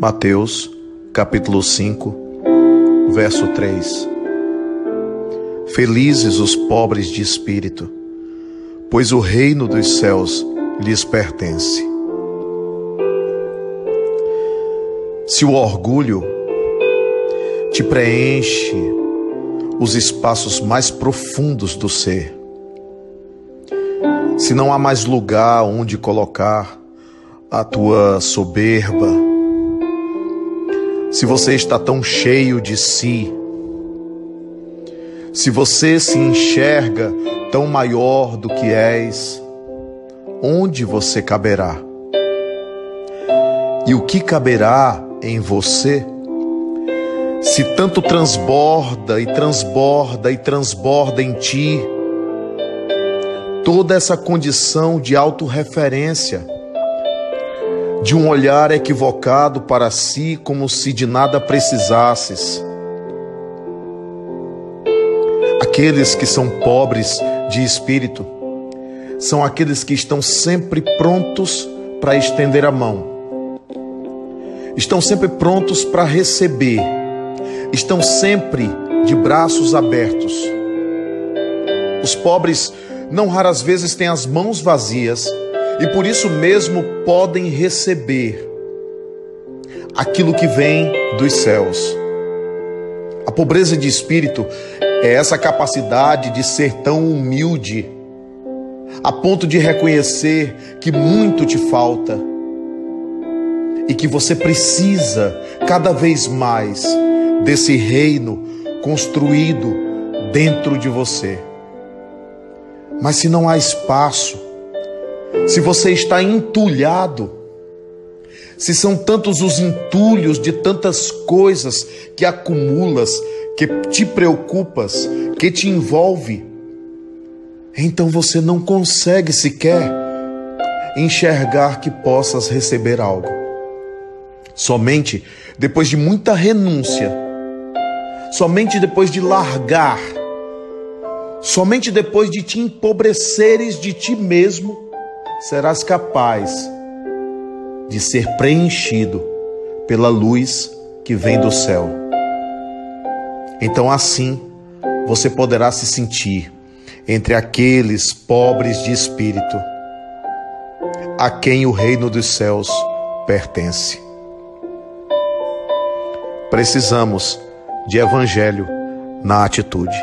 Mateus, capítulo 5, verso 3. Felizes os pobres de espírito, pois o reino dos céus lhes pertence. Se o orgulho te preenche os espaços mais profundos do ser, se não há mais lugar onde colocar a tua soberba, se você está tão cheio de si, se você se enxerga tão maior do que és, onde você caberá? E o que caberá em você? Se tanto transborda e transborda e transborda em ti toda essa condição de autorreferência, de um olhar equivocado para si, como se de nada precisasses. Aqueles que são pobres de espírito são aqueles que estão sempre prontos para estender a mão, estão sempre prontos para receber, estão sempre de braços abertos. Os pobres não raras vezes têm as mãos vazias e por isso mesmo podem receber aquilo que vem dos céus. A pobreza de espírito é essa capacidade de ser tão humilde a ponto de reconhecer que muito te falta e que você precisa cada vez mais desse reino construído dentro de você. Mas se não há espaço, se você está entulhado, se são tantos os entulhos de tantas coisas que acumulas, que te preocupas, que te envolve, então você não consegue sequer enxergar que possas receber algo. Somente depois de muita renúncia, somente depois de largar, somente depois de te empobreceres de ti mesmo, serás capaz de ser preenchido pela luz que vem do céu. Então, assim, você poderá se sentir entre aqueles pobres de espírito, a quem o reino dos céus pertence. Precisamos de evangelho na atitude.